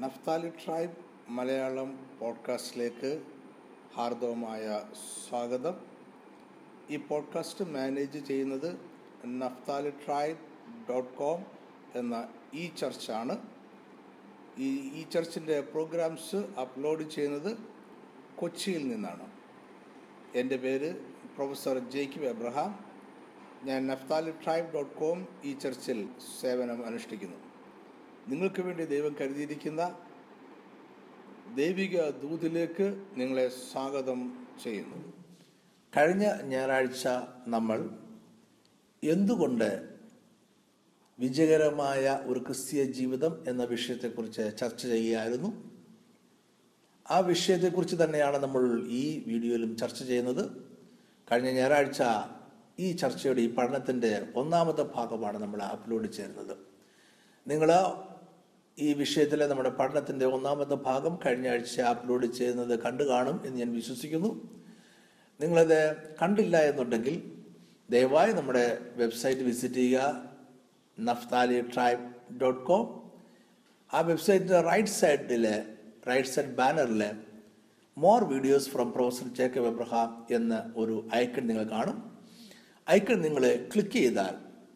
Naphtali tribe Malayalam പോഡ്കാസ്റ്റിലേക്ക് ഹാർദവമായ സ്വാഗതം. ഈ പോഡ്കാസ്റ്റ് മാനേജ് ചെയ്യുന്നത് നഫ്താലി ട്രൈബ് ഡോട്ട് കോം എന്ന ഈ ചർച്ചാണ്. ഈ ഈ ചർച്ചിന്റെ പ്രോഗ്രാംസ് അപ്ലോഡ് ചെയ്യുന്നത് കൊച്ചിയിൽ നിന്നാണ്. എന്റെ പേര് പ്രൊഫസർ ജേക്കിബ് എബ്രഹാം. ഞാൻ നഫ്താലി ട്രൈബ് ഡോട്ട് കോം ഈ ചർച്ചിൽ സേവനം അനുഷ്ഠിക്കുന്നു. നിങ്ങൾക്ക് വേണ്ടി ദൈവം കരുതിയിരിക്കുന്ന ദൈവിക ദൂതിലേക്ക് നിങ്ങളെ സ്വാഗതം ചെയ്യുന്നു. കഴിഞ്ഞ ഞായറാഴ്ച നമ്മൾ എന്തുകൊണ്ട് വിജയകരമായ ഒരു ക്രിസ്തീയ ജീവിതം എന്ന വിഷയത്തെക്കുറിച്ച് ചർച്ച ചെയ്യുകയായിരുന്നു? ആ വിഷയത്തെക്കുറിച്ച് തന്നെയാണ് നമ്മൾ ഈ വീഡിയോയിലും ചർച്ച ചെയ്യുന്നത്. കഴിഞ്ഞ ഞായറാഴ്ച ഈ ചർച്ചയുടെ ഈ പഠനത്തിന്റെ ഒന്നാമത്തെ ഭാഗമാണ് നമ്മൾ അപ്ലോഡ് ചെയ്യുന്നത് നിങ്ങൾ ഈ വിഷയത്തിലെ നമ്മുടെ പഠനത്തിന്റെ ഒന്നാമത്തെ ഭാഗം കഴിഞ്ഞ ആഴ്ച അപ്ലോഡ് ചെയ്യുന്നത് കണ്ടു കാണും എന്ന് ഞാൻ വിശ്വസിക്കുന്നു. നിങ്ങളത് കണ്ടില്ല എന്നുണ്ടെങ്കിൽ ദയവായി നമ്മുടെ വെബ്സൈറ്റ് വിസിറ്റ് ചെയ്യുക നഫ്താലി ട്രൈബ് ഡോട്ട് കോം. ആ വെബ്സൈറ്റിന്റെ റൈറ്റ് സൈഡിൽ റൈറ്റ് സൈഡ് ബാനറിൽ more videos from professor Jacob Abraham എന്ന ഒരു ഐക്കൺ നിങ്ങൾ കാണും. ഐക്കൺ നിങ്ങൾ ക്ലിക്ക് ചെയ്താൽ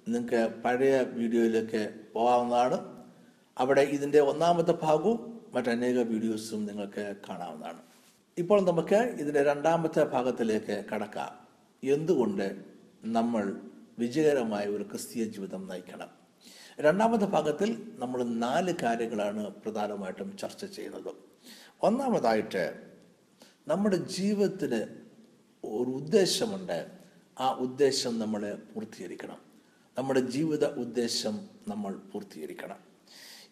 നിങ്ങൾക്ക് പഴയ വീഡിയോയിലേക്ക് പോകാവുന്നതാണ്. അവിടെ ഇതിന്റെ ഒന്നാമത്തെ ഭാഗവും മറ്റനേക വീഡിയോസും നിങ്ങൾക്ക് കാണാവുന്നതാണ്. ഇപ്പോൾ നമുക്ക് ഇതിന്റെ രണ്ടാമത്തെ ഭാഗത്തിലേക്ക് കടക്കാം. എന്തുകൊണ്ട് നമ്മൾ വിജയകരമായ ഒരു ക്രിസ്തീയ ജീവിതം നയിക്കണം? രണ്ടാമത്തെ ഭാഗത്തിൽ നമ്മൾ നാല് കാര്യങ്ങളാണ് പ്രധാനമായിട്ടും ചർച്ച ചെയ്യുന്നത്. ഒന്നാമതായിട്ട് നമ്മുടെ ജീവിതത്തിന് ഒരു ഉദ്ദേശമുണ്ട്. ആ ഉദ്ദേശം നമ്മൾ പൂർത്തീകരിക്കണം. നമ്മുടെ ജീവിത ഉദ്ദേശം നമ്മൾ പൂർത്തീകരിക്കണം.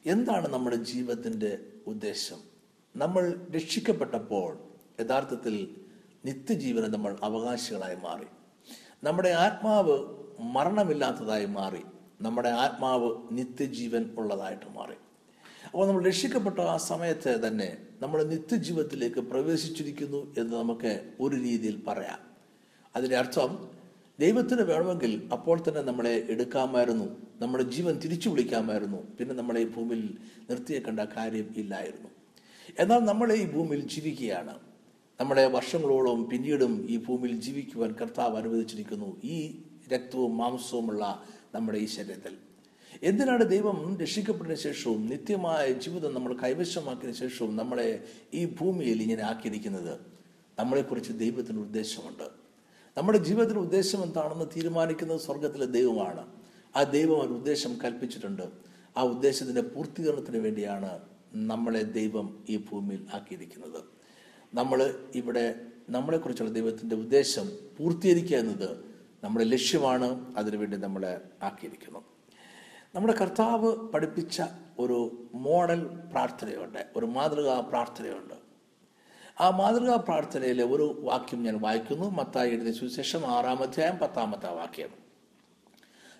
എന്താണ് നമ്മുടെ ജീവിതത്തിന്റെ ഉദ്ദേശം? നമ്മൾ രക്ഷിക്കപ്പെട്ടപ്പോൾ യഥാർത്ഥത്തിൽ നിത്യജീവനം നമ്മൾ അവകാശികളായി മാറി. നമ്മുടെ ആത്മാവ് മരണമില്ലാത്തതായി മാറി. നമ്മുടെ ആത്മാവ് നിത്യജീവൻ ഉള്ളതായിട്ട് മാറി. അപ്പോൾ നമ്മൾ രക്ഷിക്കപ്പെട്ട ആ സമയത്ത് തന്നെ നമ്മൾ നിത്യജീവിതത്തിലേക്ക് പ്രവേശിച്ചിരിക്കുന്നു എന്ന് നമുക്ക് ഒരു രീതിയിൽ പറയാം. അതിന്റെ അർത്ഥം ദൈവത്തിന് വേണമെങ്കിൽ അപ്പോൾ തന്നെ നമ്മളെ എടുക്കാമായിരുന്നു. നമ്മുടെ ജീവൻ തിരിച്ചു വിളിക്കാമായിരുന്നു. പിന്നെ നമ്മളെ ഈ ഭൂമിയിൽ നിർത്തിയേക്കേണ്ട കാര്യം ഇല്ലായിരുന്നു. എന്നാൽ നമ്മൾ ഈ ഭൂമിയിൽ ജീവിക്കുകയാണ്. നമ്മുടെ വർഷങ്ങളോളം പിന്നീടും ഈ ഭൂമിയിൽ ജീവിക്കുവാൻ കർത്താവ് അനുവദിച്ചിരിക്കുന്നു. ഈ രക്തവും മാംസവുമുള്ള നമ്മുടെ ഈ ശരീരത്തിൽ. എന്തിനാണ് ദൈവം രക്ഷിക്കപ്പെട്ടതിന് ശേഷവും നിത്യമായ ജീവിതം നമ്മൾ കൈവശമാക്കിയതിനു ശേഷവും നമ്മളെ ഈ ഭൂമിയിൽ ഇങ്ങനെ ആക്കിയിരിക്കുന്നത്? നമ്മളെക്കുറിച്ച് ദൈവത്തിന് ഉദ്ദേശമുണ്ട്. നമ്മുടെ ജീവിതത്തിന് ഉദ്ദേശം എന്താണെന്ന് തീരുമാനിക്കുന്നത് സ്വർഗത്തിലെ ദൈവമാണ്. ആ ദൈവം ഒരു ഉദ്ദേശം കൽപ്പിച്ചിട്ടുണ്ട്. ആ ഉദ്ദേശത്തിന്റെ പൂർത്തീകരണത്തിന് വേണ്ടിയാണ് നമ്മളെ ദൈവം ഈ ഭൂമിയിൽ ആക്കിയിരിക്കുന്നത്. നമ്മൾ ഇവിടെ നമ്മളെക്കുറിച്ചുള്ള ദൈവത്തിന്റെ ഉദ്ദേശം പൂർത്തീകരിക്കുക എന്നത് നമ്മുടെ ലക്ഷ്യമാണ്. അതിനുവേണ്ടി നമ്മളെ ആക്കിയിരിക്കുന്നു. നമ്മുടെ കർത്താവ് പഠിപ്പിച്ച ഒരു മോഡൽ പ്രാർത്ഥനയുണ്ട്. ഒരു മാതൃകാ പ്രാർത്ഥനയുണ്ട്. ആ മാതൃകാ പ്രാർത്ഥനയിലെ ഒരു വാക്യം ഞാൻ വായിക്കുന്നു. മത്തായി എഴുതിയ സുവിശേഷം ആറാമധ്യായം പത്താമത്തെ വാക്യം.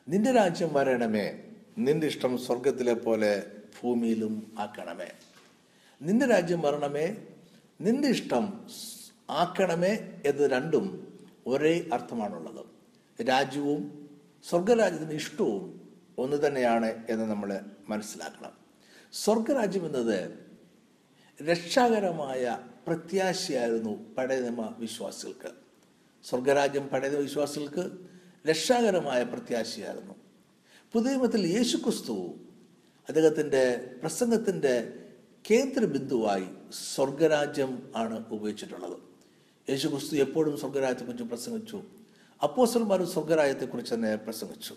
നിന്റെ രാജ്യം വരണമേ. നിന്റെ ഇഷ്ടം സ്വർഗത്തിലെ പോലെ ഭൂമിയിലും ആക്കണമേ. നിന്റെ രാജ്യം വരണമേ. നിന്റെ ഇഷ്ടം ആക്കണമേ എന്ന് രണ്ടും ഒരേ അർത്ഥമാണുള്ളത്. രാജ്യവും സ്വർഗരാജ്യത്തിന് ഇഷ്ടവും ഒന്ന് തന്നെയാണ് എന്ന് നമ്മൾ മനസ്സിലാക്കണം. സ്വർഗരാജ്യം എന്നത് രക്ഷാകരമായ പ്രത്യാശയായിരുന്നു പഴയ വിശ്വാസികൾക്ക്. സ്വർഗരാജ്യം പഴയ വിശ്വാസികൾക്ക് രക്ഷാകരമായ പ്രത്യാശയായിരുന്നു. പുതിയമത്തിൽ യേശു ക്രിസ്തു അദ്ദേഹത്തിന്റെ പ്രസംഗത്തിന്റെ കേന്ദ്ര ബിന്ദുവായി സ്വർഗരാജ്യം ആണ് ഉപയോഗിച്ചിട്ടുള്ളത്. യേശു ക്രിസ്തു എപ്പോഴും സ്വർഗരാജ്യത്തെക്കുറിച്ച് പ്രസംഗിച്ചു. അപ്പോസന്മാരും സ്വർഗരാജ്യത്തെക്കുറിച്ച് തന്നെ പ്രസംഗിച്ചു.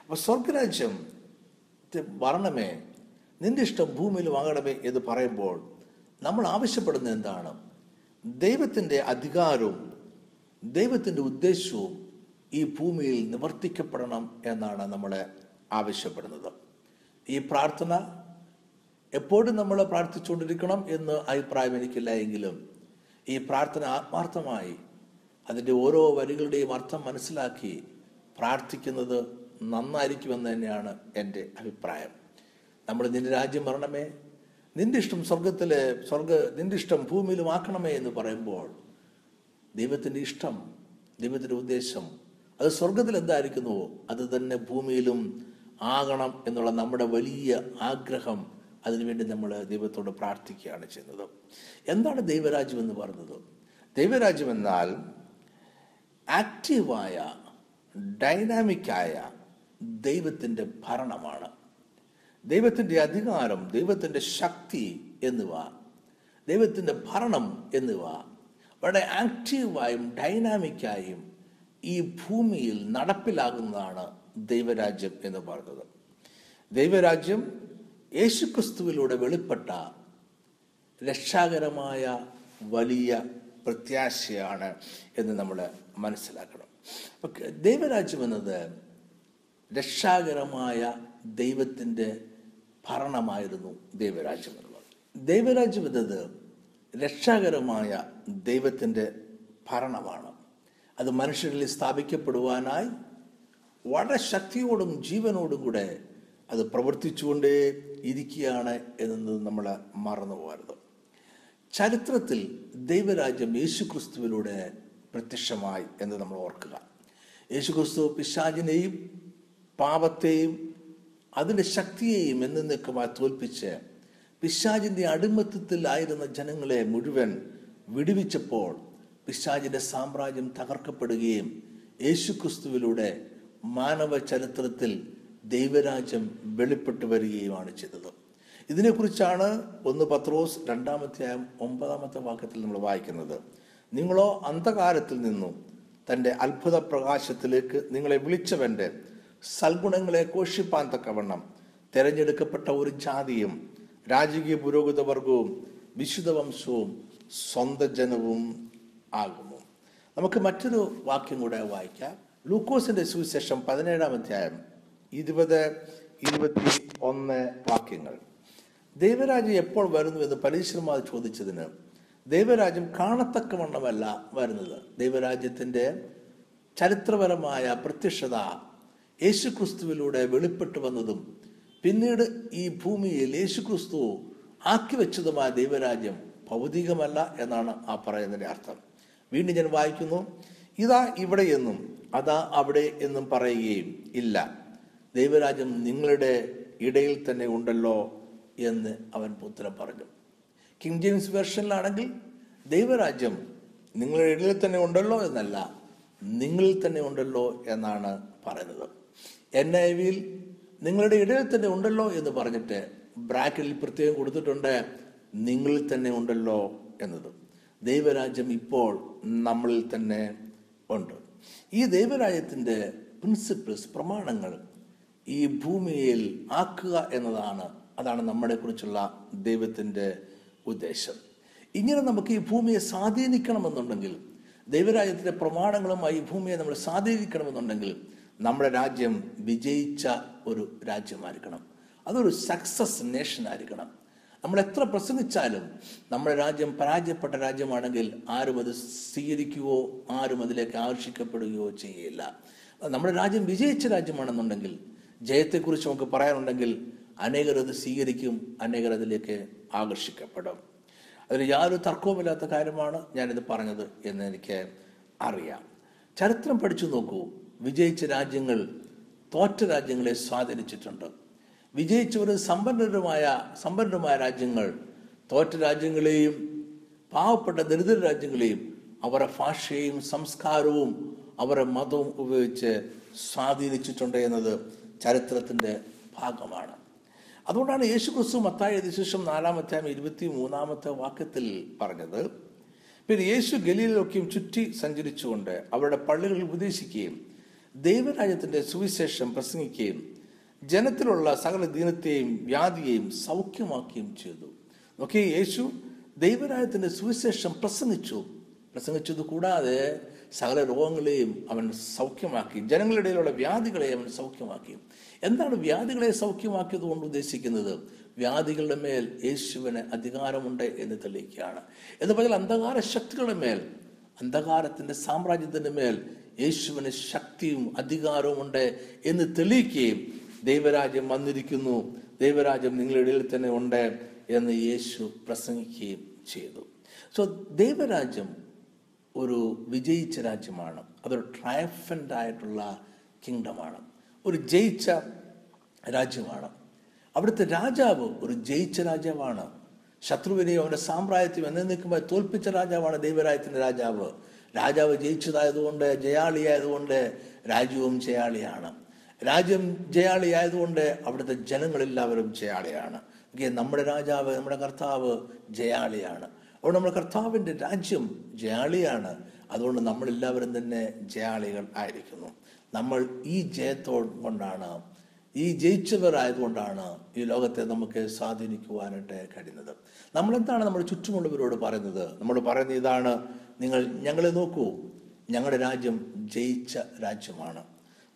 അപ്പോൾ സ്വർഗരാജ്യം വരണമേ നിന്റെ ഇഷ്ടം ഭൂമിയിൽ വാങ്ങണമേ എന്ന് പറയുമ്പോൾ നമ്മൾ ആവശ്യപ്പെടുന്നത് എന്താണ്? ദൈവത്തിന്റെ അധികാരവും ദൈവത്തിന്റെ ഉദ്ദേശവും ഈ ഭൂമിയിൽ നിവർത്തിക്കപ്പെടണം എന്നാണ് നമ്മൾ ആവശ്യപ്പെടുന്നത്. ഈ പ്രാർത്ഥന എപ്പോഴും നമ്മൾ പ്രാർത്ഥിച്ചുകൊണ്ടിരിക്കണം എന്ന് അഭിപ്രായം എനിക്കില്ല എങ്കിലും ഈ പ്രാർത്ഥന ആത്മാർത്ഥമായി അതിന്റെ ഓരോ വരികളുടെയും അർത്ഥം മനസ്സിലാക്കി പ്രാർത്ഥിക്കുന്നത് നന്നായിരിക്കുമെന്ന് തന്നെയാണ് എന്റെ അഭിപ്രായം. നമ്മൾ നിന്റെ രാജ്യം വരണമേ നിന്റെ ഇഷ്ടം സ്വർഗത്തിലെ സ്വർഗ നിന്റെ ഇഷ്ടം ഭൂമിയിലും ആക്കണമേ എന്ന് പറയുമ്പോൾ ദൈവത്തിന്റെ ഇഷ്ടം ദൈവത്തിന്റെ ഉദ്ദേശം അത് സ്വർഗത്തിൽ എന്തായിരിക്കുന്നുവോ? അത് തന്നെ ഭൂമിയിലും ആകണം എന്നുള്ള നമ്മുടെ വലിയ ആഗ്രഹം. അതിനുവേണ്ടി നമ്മൾ ദൈവത്തോട് പ്രാർത്ഥിക്കുകയാണ് ചെയ്യുന്നത്. എന്താണ് ദൈവരാജ്യം എന്ന് പറഞ്ഞത് ദൈവരാജ്യം എന്നാൽ ആക്റ്റീവായ ഡൈനാമിക്കായ ദൈവത്തിന്റെ ഭരണമാണ്. ദൈവത്തിന്റെ അധികാരം ദൈവത്തിന്റെ ശക്തി എന്നിവ ദൈവത്തിന്റെ ഭരണം എന്നിവ വളരെ ആക്റ്റീവായും ഡൈനാമിക്കായും ഈ ഭൂമിയിൽ നടപ്പിലാകുന്നതാണ് ദൈവരാജ്യം എന്ന് പറയുന്നത് ദൈവരാജ്യം യേശുക്രിസ്തുവിലൂടെ വെളിപ്പെട്ട രക്ഷാകരമായ വലിയ പ്രത്യാശയാണ് എന്ന് നമ്മൾ മനസ്സിലാക്കണം. ദൈവരാജ്യം എന്നത് രക്ഷാകരമായ ദൈവത്തിന്റെ ഭരണമായിരുന്നു ദൈവരാജ്യം എന്നുള്ളത് ദൈവരാജ്യം എന്നത് രക്ഷാകരമായ ദൈവത്തിന്റെ ഭരണമാണ്. അത് മനുഷ്യരിൽ സ്ഥാപിക്കപ്പെടുവാനായി വളരെ ശക്തിയോടും ജീവനോടും കൂടെ അത് പ്രവർത്തിച്ചുകൊണ്ടേ ഇരിക്കുകയാണ് എന്നത് നമ്മൾ മറന്നു പോകരുത്. ചരിത്രത്തിൽ ദൈവരാജ്യം യേശുക്രിസ്തുവിലൂടെ പ്രത്യക്ഷമായി എന്ന് നമ്മൾ ഓർക്കുക. യേശുക്രിസ്തു പിശാചിനെയും പാപത്തെയും അതിന്റെ ശക്തിയെയും എന്നേക്കുമായി തോൽപ്പിച്ച് പിശാജിന്റെ അടിമത്തത്തിലായിരുന്ന ജനങ്ങളെ മുഴുവൻ വിടുവിച്ചപ്പോൾ പിശാജിന്റെ സാമ്രാജ്യം തകർക്കപ്പെടുകയും യേശുക്രിസ്തുവിലൂടെ മാനവ ചരിത്രത്തിൽ ദൈവരാജ്യം വെളിപ്പെട്ടു വരികയുമാണ് ചെയ്തത്. ഇതിനെക്കുറിച്ചാണ് ഒന്ന് പത്രോസ് രണ്ടാമത്തെ ഒമ്പതാമത്തെ വാക്യത്തിൽ നമ്മൾ വായിക്കുന്നത്. നിങ്ങളോ അന്ധകാരത്തിൽ നിന്നും തന്റെ അത്ഭുത പ്രകാശത്തിലേക്ക് നിങ്ങളെ വിളിച്ചവന്റെ സൽഗുണങ്ങളെ ഘോഷിപ്പാൻ തക്കവണ്ണം തിരഞ്ഞെടുക്കപ്പെട്ട ഒരു ജാതിയും രാജകീയ പുരോഗത വർഗവും വിശുദ്ധ വംശവും സ്വന്തം ജനവും നമുക്ക് മറ്റൊരു വാക്യം കൂടെ വായിക്കാം. ലൂക്കോസിന്റെ സുവിശേഷം പതിനേഴാം അധ്യായം ഇരുപത് ഇരുപത്തി ഒന്ന് വാക്യങ്ങൾ. ദൈവരാജ്യം എപ്പോൾ വരുന്നു എന്ന് പരീക്ഷന്മാർ ചോദിച്ചതിന് ദൈവരാജ്യം കാണത്തക്കവണ്ണമല്ല വരുന്നത്. ദൈവരാജ്യത്തിന്റെ ചരിത്രപരമായ പ്രത്യക്ഷത യേശുക്രിസ്തുവിലൂടെ വെളിപ്പെട്ടു വന്നതും പിന്നീട് ഈ ഭൂമിയിൽ യേശുക്രിസ്തു ആക്കി വെച്ചതുമായ ദൈവരാജ്യം ഭൗതികമല്ല എന്നാണ് ആ പറയുന്നതിന്റെ അർത്ഥം. വീണ്ടും ഞാൻ വായിക്കുന്നു. ഇതാ ഇവിടെ എന്നും അതാ അവിടെ എന്നും പറയുകയും ഇല്ല. ദൈവരാജ്യം നിങ്ങളുടെ ഇടയിൽ തന്നെ ഉണ്ടല്ലോ എന്ന് അവൻ പുത്രൻ പറഞ്ഞു. കിങ് ജെയിംസ് വേർഷനിലാണെങ്കിൽ ദൈവരാജ്യം നിങ്ങളുടെ ഇടയിൽ തന്നെ ഉണ്ടല്ലോ എന്നല്ല നിങ്ങളിൽ തന്നെ ഉണ്ടല്ലോ എന്നാണ് പറയുന്നത്. എൻ ഐ വിയിൽ നിങ്ങളുടെ ഇടയിൽ തന്നെ ഉണ്ടല്ലോ എന്ന് പറഞ്ഞിട്ട് ബ്രാക്കറ്റിൽ പ്രത്യേകം കൊടുത്തിട്ടുണ്ട് നിങ്ങളിൽ തന്നെ ഉണ്ടല്ലോ എന്നത്. ദൈവരാജ്യം ഇപ്പോൾ നമ്മളിൽ തന്നെ ഉണ്ട്. ഈ ദൈവരാജ്യത്തിന്റെ പ്രിൻസിപ്പിൾസ് പ്രമാണങ്ങൾ ഈ ഭൂമിയിൽ ആക്കുക എന്നതാണ് അതാണ് നമ്മളെ കുറിച്ചുള്ള ദൈവത്തിന്റെ ഉദ്ദേശം. ഇങ്ങനെ നമുക്ക് ഈ ഭൂമിയെ സ്വാധീനിക്കണമെന്നുണ്ടെങ്കിൽ ദൈവരാജ്യത്തിന്റെ പ്രമാണങ്ങളുമായി ഈ ഭൂമിയെ നമ്മൾ സ്വാധീനിക്കണമെന്നുണ്ടെങ്കിൽ നമ്മുടെ രാജ്യം വിജയിച്ച ഒരു രാജ്യമായിരിക്കണം. അതൊരു സക്സസ് നേഷൻ ആയിരിക്കണം. നമ്മൾ എത്ര പ്രസംഗിച്ചാലും നമ്മുടെ രാജ്യം പരാജയപ്പെട്ട രാജ്യമാണെങ്കിൽ ആരും അത് സ്വീകരിക്കുകയോ ആരും അതിലേക്ക് ആകർഷിക്കപ്പെടുകയോ ചെയ്യില്ല. നമ്മുടെ രാജ്യം വിജയിച്ച രാജ്യമാണെന്നുണ്ടെങ്കിൽ ജയത്തെക്കുറിച്ച് നമുക്ക് പറയാനുണ്ടെങ്കിൽ അനേകർ അത് സ്വീകരിക്കും അനേകർ അതിലേക്ക് ആകർഷിക്കപ്പെടും. അതിന് യാതൊരു തർക്കവുമില്ലാത്ത കാര്യമാണ് ഞാനിത് പറഞ്ഞത് എന്ന് എനിക്ക് അറിയാം. ചരിത്രം പഠിച്ചു നോക്കൂ. വിജയിച്ച രാജ്യങ്ങൾ തോറ്റ രാജ്യങ്ങളെ സ്വാധീനിച്ചിട്ടുണ്ട്. വിജയിച്ചവരും സമ്പന്നരുമായ സമ്പന്നരുമായ രാജ്യങ്ങൾ തോറ്റ രാജ്യങ്ങളെയും പാവപ്പെട്ട ദരിദ്ര രാജ്യങ്ങളെയും അവരുടെ ഭാഷയും സംസ്കാരവും അവരുടെ മതവും ഉപയോഗിച്ച് സ്വാധീനിച്ചിട്ടുണ്ട് എന്നത് ചരിത്രത്തിന്റെ ഭാഗമാണ്. അതുകൊണ്ടാണ് യേശു ക്രിസ്തു മത്തായ ശേഷം നാലാമത്തെ ഇരുപത്തി മൂന്നാമത്തെ വാക്യത്തിൽ പറഞ്ഞത് പിന്നെ യേശു ഗലീലൊക്കെയും ചുറ്റി സഞ്ചരിച്ചുകൊണ്ട് അവരുടെ പള്ളികളിൽ ഉപദേശിക്കുകയും ദൈവരാജ്യത്തിന്റെ സുവിശേഷം പ്രസംഗിക്കുകയും ജനത്തിലുള്ള സകല ദീനത്തെയും വ്യാധിയെയും സൗഖ്യമാക്കുകയും ചെയ്തു. നോക്കി യേശു ദൈവരാജ്യത്തിന്റെ സുവിശേഷം പ്രസംഗിച്ചു. പ്രസംഗിച്ചത് കൂടാതെ സകല രോഗങ്ങളെയും അവൻ സൗഖ്യമാക്കി ജനങ്ങളിടയിലുള്ള വ്യാധികളെ അവൻ സൗഖ്യമാക്കി. എന്താണ് വ്യാധികളെ സൗഖ്യമാക്കിയത് കൊണ്ട് ഉദ്ദേശിക്കുന്നത്? വ്യാധികളുടെ മേൽ യേശുവിന് അധികാരമുണ്ട് എന്ന് തെളിയിക്കുകയാണ്. എന്ന് പറഞ്ഞാൽ അന്ധകാര ശക്തികളുടെ മേൽ അന്ധകാരത്തിന്റെ സാമ്രാജ്യത്തിന്റെ മേൽ യേശുവിന് ശക്തിയും അധികാരവും ഉണ്ട് എന്ന് തെളിയിക്കുകയും ദൈവരാജ്യം വന്നിരിക്കുന്നു. ദൈവരാജ്യം നിങ്ങളുടെ ഇടയിൽ തന്നെ ഉണ്ട് എന്ന് യേശു പ്രസംഗിക്കുകയും ചെയ്തു. സോ ദൈവരാജ്യം ഒരു വിജയിച്ച രാജ്യമാണ്. അതൊരു ട്രയഫന്റ് ആയിട്ടുള്ള കിങ്ഡമാണ് ഒരു ജയിച്ച രാജ്യമാണ്. അവിടുത്തെ രാജാവ് ഒരു ജയിച്ച രാജാവാണ്. ശത്രുവിനെയും അവന്റെ സാമ്രാജ്യത്തെയും എന്നേക്കുമായി തോൽപ്പിച്ച രാജാവാണ് ദൈവരാജ്യത്തിന്റെ രാജാവ്. രാജാവ് ജയിച്ചതായതുകൊണ്ട് ജയാളിയായതുകൊണ്ട് രാജ്യവും ജയാളിയാണ്. രാജ്യം ജയാളിയായതുകൊണ്ട് അവിടുത്തെ ജനങ്ങളെല്ലാവരും ജയാളിയാണ്. നമ്മുടെ രാജാവ് നമ്മുടെ കർത്താവ് ജയാളിയാണ്. അതുകൊണ്ട് നമ്മുടെ കർത്താവിന്റെ രാജ്യം ജയാളിയാണ്. അതുകൊണ്ട് നമ്മളെല്ലാവരും തന്നെ ജയാളികൾ ആയിരിക്കുന്നു. നമ്മൾ ഈ ജയത്തോ കൊണ്ടാണ് ഈ ജയിച്ചവരായതുകൊണ്ടാണ് ഈ ലോകത്തെ നമുക്ക് സ്വാധീനിക്കുവാനായിട്ട് കഴിയുന്നത്. നമ്മളെന്താണ് നമ്മുടെ ചുറ്റുമുള്ളവരോട് പറയുന്നത്? നമ്മൾ പറയുന്നത് ഇതാണ് നിങ്ങൾ ഞങ്ങളെ നോക്കൂ. ഞങ്ങളുടെ രാജ്യം ജയിച്ച രാജ്യമാണ്.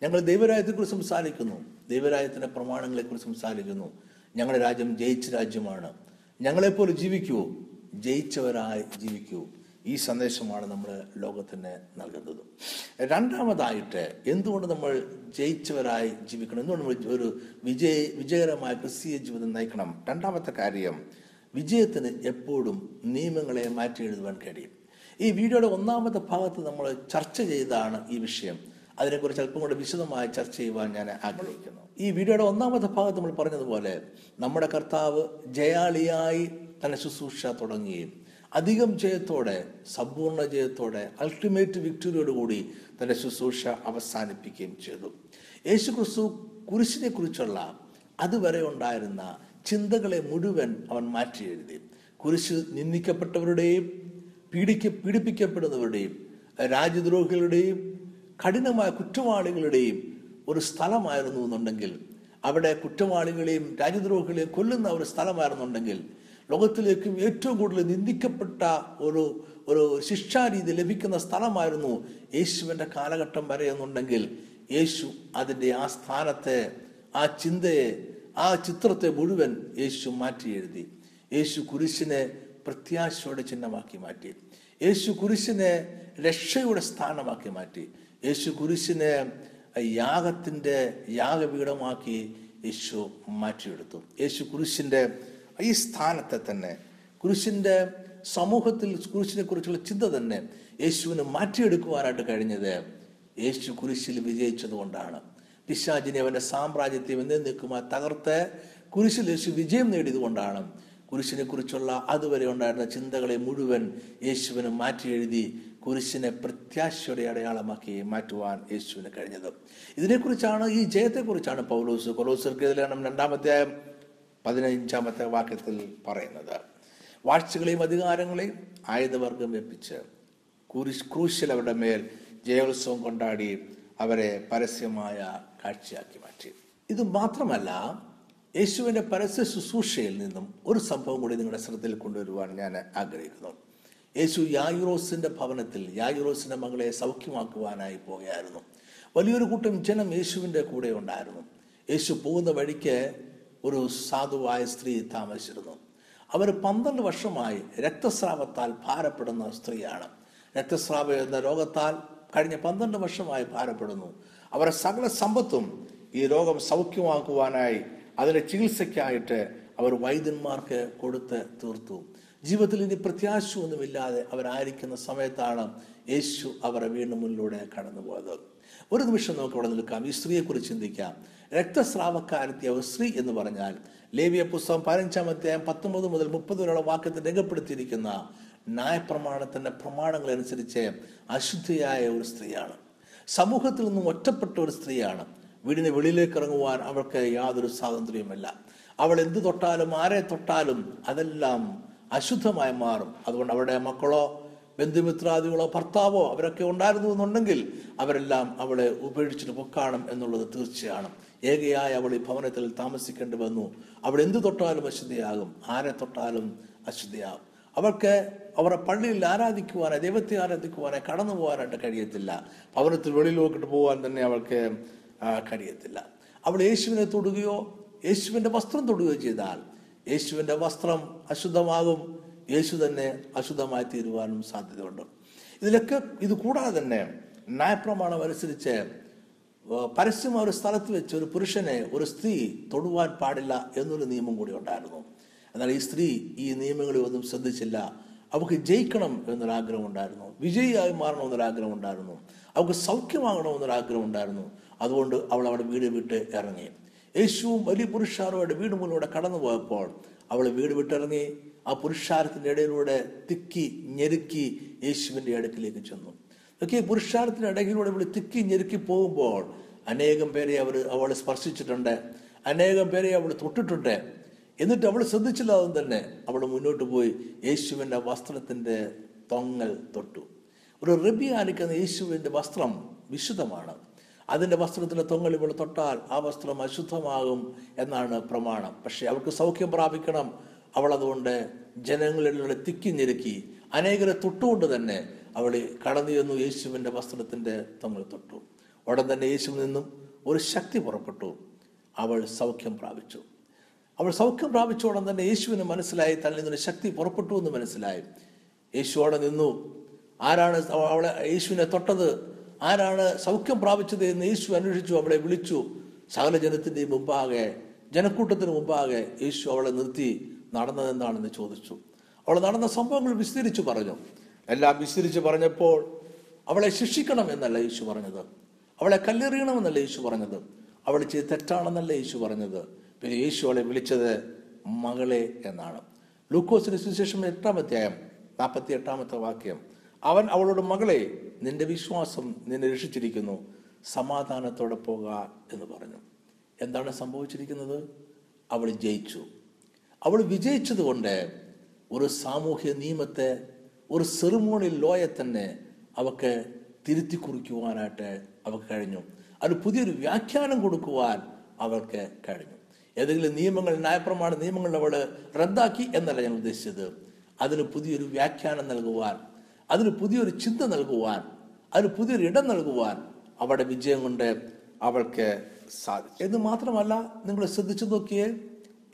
ഞങ്ങൾ ദൈവരാജ്യത്തെക്കുറിച്ച് സംസാരിക്കുന്നു. ദൈവരാജ്യത്തിന്റെ പ്രമാണങ്ങളെക്കുറിച്ച് സംസാരിക്കുന്നു. ഞങ്ങളുടെ രാജ്യം ജയിച്ച രാജ്യമാണ്. ഞങ്ങളെപ്പോലെ ജീവിക്കൂ. ജയിച്ചവരായി ജീവിക്കൂ. ഈ സന്ദേശമാണ് നമ്മൾ ലോകത്തിന് നൽകുന്നത്. രണ്ടാമതായിട്ട് എന്തുകൊണ്ട് നമ്മൾ ജയിച്ചവരായി ജീവിക്കണം? എന്തുകൊണ്ട് നമ്മൾ ഒരു വിജയ വിജയകരമായ ക്രിസ്തീയ ജീവിതം നയിക്കണം? രണ്ടാമത്തെ കാര്യം വിജയത്തിന് എപ്പോഴും നിയമങ്ങളെ മാറ്റി എഴുതുവാൻ കഴിയും. ഈ വീഡിയോയുടെ ഒന്നാമത്തെ ഭാഗത്ത് നമ്മൾ ചർച്ച ചെയ്താണ് ഈ വിഷയം. അതിനെക്കുറിച്ച് അല്പം കൂടെ വിശദമായി ചർച്ച ചെയ്യുവാൻ ഞാൻ ആഗ്രഹിക്കുന്നു. ഈ വീഡിയോയുടെ ഒന്നാമത്തെ ഭാഗത്ത് നമ്മൾ പറഞ്ഞതുപോലെ നമ്മുടെ കർത്താവ് ജയാളിയായി തന്നെ ശുശ്രൂഷ തുടങ്ങുകയും അധികം ജയത്തോടെ സമ്പൂർണ ജയത്തോടെ അൾട്ടിമേറ്റ് വിക്ടറിയോടുകൂടി തന്റെ ശുശ്രൂഷ അവസാനിപ്പിക്കുകയും ചെയ്തു. യേശു ക്രിസ്തു കുരിശിനെ കുറിച്ചുള്ള അതുവരെ ഉണ്ടായിരുന്ന ചിന്തകളെ മുഴുവൻ അവൻ മാറ്റി എഴുതി. കുരിശ് നിന്ദിക്കപ്പെട്ടവരുടെയും പീഡിക്ക പീഡിപ്പിക്കപ്പെടുന്നവരുടെയും രാജ്യദ്രോഹികളുടെയും കഠിനമായ കുറ്റവാളികളുടെയും ഒരു സ്ഥലമായിരുന്നു എന്നുണ്ടെങ്കിൽ അവിടെ കുറ്റവാളികളെയും രാജ്യദ്രോഹികളെയും കൊല്ലുന്ന ഒരു സ്ഥലമായിരുന്നുണ്ടെങ്കിൽ ലോകത്തിലേക്കും ഏറ്റവും കൂടുതൽ നിന്ദിക്കപ്പെട്ട ഒരു ഒരു ശിക്ഷാരീതി ലഭിക്കുന്ന സ്ഥലമായിരുന്നു യേശുവിന്റെ കാലഘട്ടം വരെ എന്നുണ്ടെങ്കിൽ യേശു അതിന്റെ ആ സ്ഥാനത്തെ ആ ചിന്തയെ ആ ചിത്രത്തെ മുഴുവൻ യേശു മാറ്റി എഴുതി യേശു കുരിശിനെ പ്രത്യാശയുടെ ചിഹ്നമാക്കി മാറ്റി. യേശു കുരിശിനെ രക്ഷയുടെ സ്ഥാനമാക്കി മാറ്റി. യേശു കുരിശിനെ യാഗത്തിന്റെ യാഗപീഠമാക്കി യേശു മാറ്റിയെടുത്തു. യേശു കുരിശിന്റെ ഈ സ്ഥാനത്തെ തന്നെ കുരിശിന്റെ സമൂഹത്തിൽ കുരിശിനെ കുറിച്ചുള്ള ചിന്ത തന്നെ യേശുവിന് മാറ്റിയെടുക്കുവാനായിട്ട് കഴിഞ്ഞത് യേശു കുരിശിൽ വിജയിച്ചത് കൊണ്ടാണ്. പിശാചിനെ അവന്റെ സാമ്രാജ്യത്തെയും എന്നേക്കുമായി തകർത്ത് കുരിശിൽ യേശു വിജയം നേടിയത് കൊണ്ടാണ്. കുരിശിനെ കുറിച്ചുള്ള അതുവരെ ഉണ്ടായിരുന്ന ചിന്തകളെ മുഴുവൻ യേശുവിന് മാറ്റി എഴുതി കുരിശിനെ പ്രത്യാശയുടെ അടയാളമാക്കി മാറ്റുവാൻ യേശുവിന് കഴിഞ്ഞത്. ഇതിനെക്കുറിച്ചാണ് ഈ ജയത്തെക്കുറിച്ചാണ് പൗലോസ്. കൊലോസർക്ക് രണ്ടാമത്തെ പതിനഞ്ചാമത്തെ വാക്യത്തിൽ പറയുന്നത്. വാഴ്ചകളെയും അധികാരങ്ങളെയും ആയുധവർഗം വെപ്പിച്ച് കുരിശ് ക്രൂശിൽ അവരുടെ മേൽ ജയോത്സവം കൊണ്ടാടി അവരെ പരസ്യമായ കാഴ്ചയാക്കി മാറ്റി. ഇത് മാത്രമല്ല യേശുവിന്റെ പരസ്യ ശുശ്രൂഷയിൽ നിന്നും ഒരു സംഭവം കൂടി നിങ്ങളുടെ ശ്രദ്ധയിൽ കൊണ്ടുവരുവാൻ ഞാൻ ആഗ്രഹിക്കുന്നു. യേശു യായുറോസിന്റെ ഭവനത്തിൽ യായുറോസിന്റെ മകളെ സൗഖ്യമാക്കുവാനായി പോകുകയായിരുന്നു വലിയൊരു കൂട്ടം ജനം യേശുവിന്റെ കൂടെ ഉണ്ടായിരുന്നു. യേശു പോകുന്ന വഴിക്ക് ഒരു സാധുവായ സ്ത്രീ താമസിച്ചിരുന്നു. അവർ പന്ത്രണ്ട് വർഷമായി രക്തസ്രാവത്താൽ ഭാരപ്പെടുന്ന സ്ത്രീയാണ്. രക്തസ്രാവം എന്ന രോഗത്താൽ കഴിഞ്ഞ പന്ത്രണ്ട് വർഷമായി ഭാരപ്പെടുന്നു. അവരെ സകല സമ്പത്തും ഈ രോഗം സൗഖ്യമാക്കുവാനായി അതിന്റെ ചികിത്സയ്ക്കായിട്ട് അവർ വൈദ്യന്മാർക്ക് കൊടുത്ത് തീർത്തു. ജീവിതത്തിൽ ഇനി പ്രത്യാശയൊന്നുമില്ലാതെ അവരായിരിക്കുന്ന സമയത്താണ് യേശു അവരെ വീണ്ടും മുന്നിലൂടെ കടന്നുപോയത്. ഒരു നിമിഷം നമുക്ക് ഇവിടെ നിൽക്കാം. ഈ സ്ത്രീയെക്കുറിച്ച് ചിന്തിക്കാം. രക്തസ്രാവക്കാരത്തിയ സ്ത്രീ എന്ന് പറഞ്ഞാൽ ലേവിയ പുസ്തകം പതിനഞ്ചാം അധ്യായം പത്തൊമ്പത് മുതൽ മുപ്പത് വരെയുള്ള വാക്യത്തിൽ രേഖപ്പെടുത്തിയിരിക്കുന്ന ന്യായപ്രമാണത്തിന്റെ പ്രമാണങ്ങൾ അനുസരിച്ച് അശുദ്ധിയായ ഒരു സ്ത്രീയാണ്. സമൂഹത്തിൽ നിന്നും ഒറ്റപ്പെട്ട ഒരു സ്ത്രീയാണ്. വീടിന് വെളിയിലേക്ക് ഇറങ്ങുവാൻ അവൾക്ക് യാതൊരു സ്വാതന്ത്ര്യവുമില്ല. അവൾ എന്ത് തൊട്ടാലും ആരെ തൊട്ടാലും അതെല്ലാം അശുദ്ധമായി മാറും. അതുകൊണ്ട് അവരുടെ മക്കളോ ബന്ധുമിത്രാദികളോ ഭർത്താവോ അവരൊക്കെ ഉണ്ടായിരുന്നു എന്നുണ്ടെങ്കിൽ അവരെല്ലാം അവളെ ഉപേക്ഷിച്ചിട്ട് പൊക്കാണം എന്നുള്ളത് തീർച്ചയാണ്. ഏകയായ അവൾ ഈ ഭവനത്തിൽ താമസിക്കേണ്ടി വന്നു. അവൾ എന്തു തൊട്ടാലും അശുദ്ധിയാകും. ആരെ തൊട്ടാലും അശുദ്ധിയാകും. അവൾക്ക് അവരുടെ പള്ളിയിൽ ആരാധിക്കുവാനോ ദൈവത്തെ ആരാധിക്കുവാനോ കടന്നു പോകാനായിട്ട് കഴിയത്തില്ല. ഭവനത്തിൽ വെളിയിലോക്കിട്ട് പോകാൻ തന്നെ അവൾക്ക് കഴിയത്തില്ല. അവൾ യേശുവിനെ തൊടുകയോ യേശുവിന്റെ വസ്ത്രം തൊടുകയോ ചെയ്താൽ യേശുവിന്റെ വസ്ത്രം അശുദ്ധമാകും. യേശു തന്നെ അശുദ്ധമായി തീരുവാനും സാധ്യതയുണ്ട്. ഇതിലൊക്കെ ഇത് കൂടാതെ തന്നെ ന്യായപ്രമാണം അനുസരിച്ച് ഏർ പരസ്യമായ ഒരു സ്ഥലത്ത് വെച്ച് ഒരു പുരുഷനെ ഒരു സ്ത്രീ തൊടുവാൻ പാടില്ല എന്നൊരു നിയമം കൂടി ഉണ്ടായിരുന്നു. എന്നാൽ ഈ സ്ത്രീ ഈ നിയമങ്ങളെ ഒന്നും ശ്രദ്ധിച്ചില്ല. അവൾക്ക് ജയിക്കണം എന്നൊരാഗ്രഹം ഉണ്ടായിരുന്നു. വിജയിയായി മാറണമെന്നൊരാഗ്രഹം ഉണ്ടായിരുന്നു. അവൾക്ക് സൗഖ്യമാകണമെന്നൊരാഗ്രഹം ഉണ്ടായിരുന്നു. അതുകൊണ്ട് അവൾ അവിടെ വീട് വിട്ട് ഇറങ്ങി. യേശുവും വലിയ പുരുഷാരോടെ വീട് മുന്നിലൂടെ കടന്നു പോയപ്പോൾ അവൾ വീട് വിട്ടിറങ്ങി ആ പുരുഷാരത്തിന്റെ ഇടയിലൂടെ തിക്കി ഞെരുക്കി യേശുവിന്റെ അടുക്കിലേക്ക് ചെന്നു. ഒക്കെ പുരുഷാരത്തിന്റെ ഇടയിലൂടെ ഇവിടെ തിക്കി ഞെരുക്കി പോകുമ്പോൾ അനേകം പേരെ അവർ അവളെ സ്പർശിച്ചിട്ടുണ്ട്. അനേകം പേരെ അവൾ തൊട്ടിട്ടുണ്ട്. എന്നിട്ട് അവൾ ശ്രദ്ധിച്ചില്ല അതും തന്നെ അവൾ മുന്നോട്ട് പോയി യേശുവിന്റെ വസ്ത്രത്തിന്റെ തൊങ്ങൽ തൊട്ടു. ഒരു റബി ആനിക്കുന്ന യേശുവിന്റെ വസ്ത്രം വിശുദ്ധമാണ്. അതിന്റെ വസ്ത്രത്തിന്റെ തൊങ്ങൽ ഇവൾ തൊട്ടാൽ ആ വസ്ത്രം അശുദ്ധമാകും എന്നാണ് പ്രമാണം. പക്ഷേ അവൾക്ക് സൗഖ്യം പ്രാപിക്കണം. അവൾ അതുകൊണ്ട് ജനങ്ങളിലൂടെ തിക്കി ഞെരുക്കി അനേകരെ തൊട്ടുകൊണ്ട് തന്നെ അവൾ കടന്നു ചെന്നു യേശുവിന്റെ വസ്ത്രത്തിന്റെ തൊങ്ങൽ തൊട്ടു. ഉടൻ തന്നെ യേശുവിൽ നിന്നും ഒരു ശക്തി പുറപ്പെട്ടു. അവൾ സൗഖ്യം പ്രാപിച്ചു. അവൾ സൗഖ്യം പ്രാപിച്ച ഉടൻ തന്നെ യേശുവിന് മനസ്സിലായി തന്നിൽ നിന്നൊരു ശക്തി പുറപ്പെട്ടു എന്ന് മനസ്സിലായി. യേശു അവിടെ നിന്നു ആരാണ് അവളെ യേശുവിനെ തൊട്ടത്? ആരാണ് സൗഖ്യം പ്രാപിച്ചത്? എന്ന് യേശു അന്വേഷിച്ചു അവളെ വിളിച്ചു. സകല ജനത്തിന്റെ മുമ്പാകെ ജനക്കൂട്ടത്തിന് മുമ്പാകെ യേശു അവളെ നിർത്തി നടന്നതെന്താണെന്ന് ചോദിച്ചു. അവൾ നടന്ന സംഭവങ്ങൾ വിസ്തരിച്ചു പറഞ്ഞു. എല്ലാം വിസ്തരിച്ച് പറഞ്ഞപ്പോൾ അവളെ ശിക്ഷിക്കണം എന്നല്ല യേശു പറഞ്ഞത്. അവളെ കല്ലെറിയണമെന്നല്ല യേശു പറഞ്ഞത്. അവൾ ചെയ്ത് തെറ്റാണെന്നല്ല യേശു പറഞ്ഞത്. പിന്നെ യേശു അവളെ വിളിച്ചത് മകളെ എന്നാണ്. ലൂക്കോസിന് സുശേഷം എട്ടാം അധ്യായം നാൽപ്പത്തി എട്ടാമത്തെ വാക്യം. അവൻ അവളോട് മകളെ നിന്റെ വിശ്വാസം നിന്നെ രക്ഷിച്ചിരിക്കുന്നു. സമാധാനത്തോടെ പോക എന്ന് പറഞ്ഞു. എന്താണ് സംഭവിച്ചിരിക്കുന്നത്? അവൾ ജയിച്ചു. അവൾ വിജയിച്ചതുകൊണ്ട് ഒരു സാമൂഹ്യ നിയമത്തെ ഒരു സെറിമോണിയൽ ലോയെ തന്നെ അവക്ക് തിരുത്തി കുറിക്കുവാനായിട്ട് അവക്ക് കഴിഞ്ഞു. അത് പുതിയൊരു വ്യാഖ്യാനം കൊടുക്കുവാൻ അവൾക്ക് കഴിഞ്ഞു. ഏതെങ്കിലും നിയമങ്ങൾ ന്യായപ്രമാണ നിയമങ്ങൾ അവൾ റദ്ദാക്കി എന്നല്ല ഞാൻ ഉദ്ദേശിച്ചത്. അതിന് പുതിയൊരു വ്യാഖ്യാനം നൽകുവാൻ അതിന് പുതിയൊരു ചിന്ത നൽകുവാൻ അതിന് പുതിയൊരു ഇടം നൽകുവാൻ അവളുടെ വിജയം കൊണ്ട് അവൾക്ക് സാധിച്ചു. എന്ന് മാത്രമല്ല നിങ്ങൾ ശ്രദ്ധിച്ചു നോക്കിയേ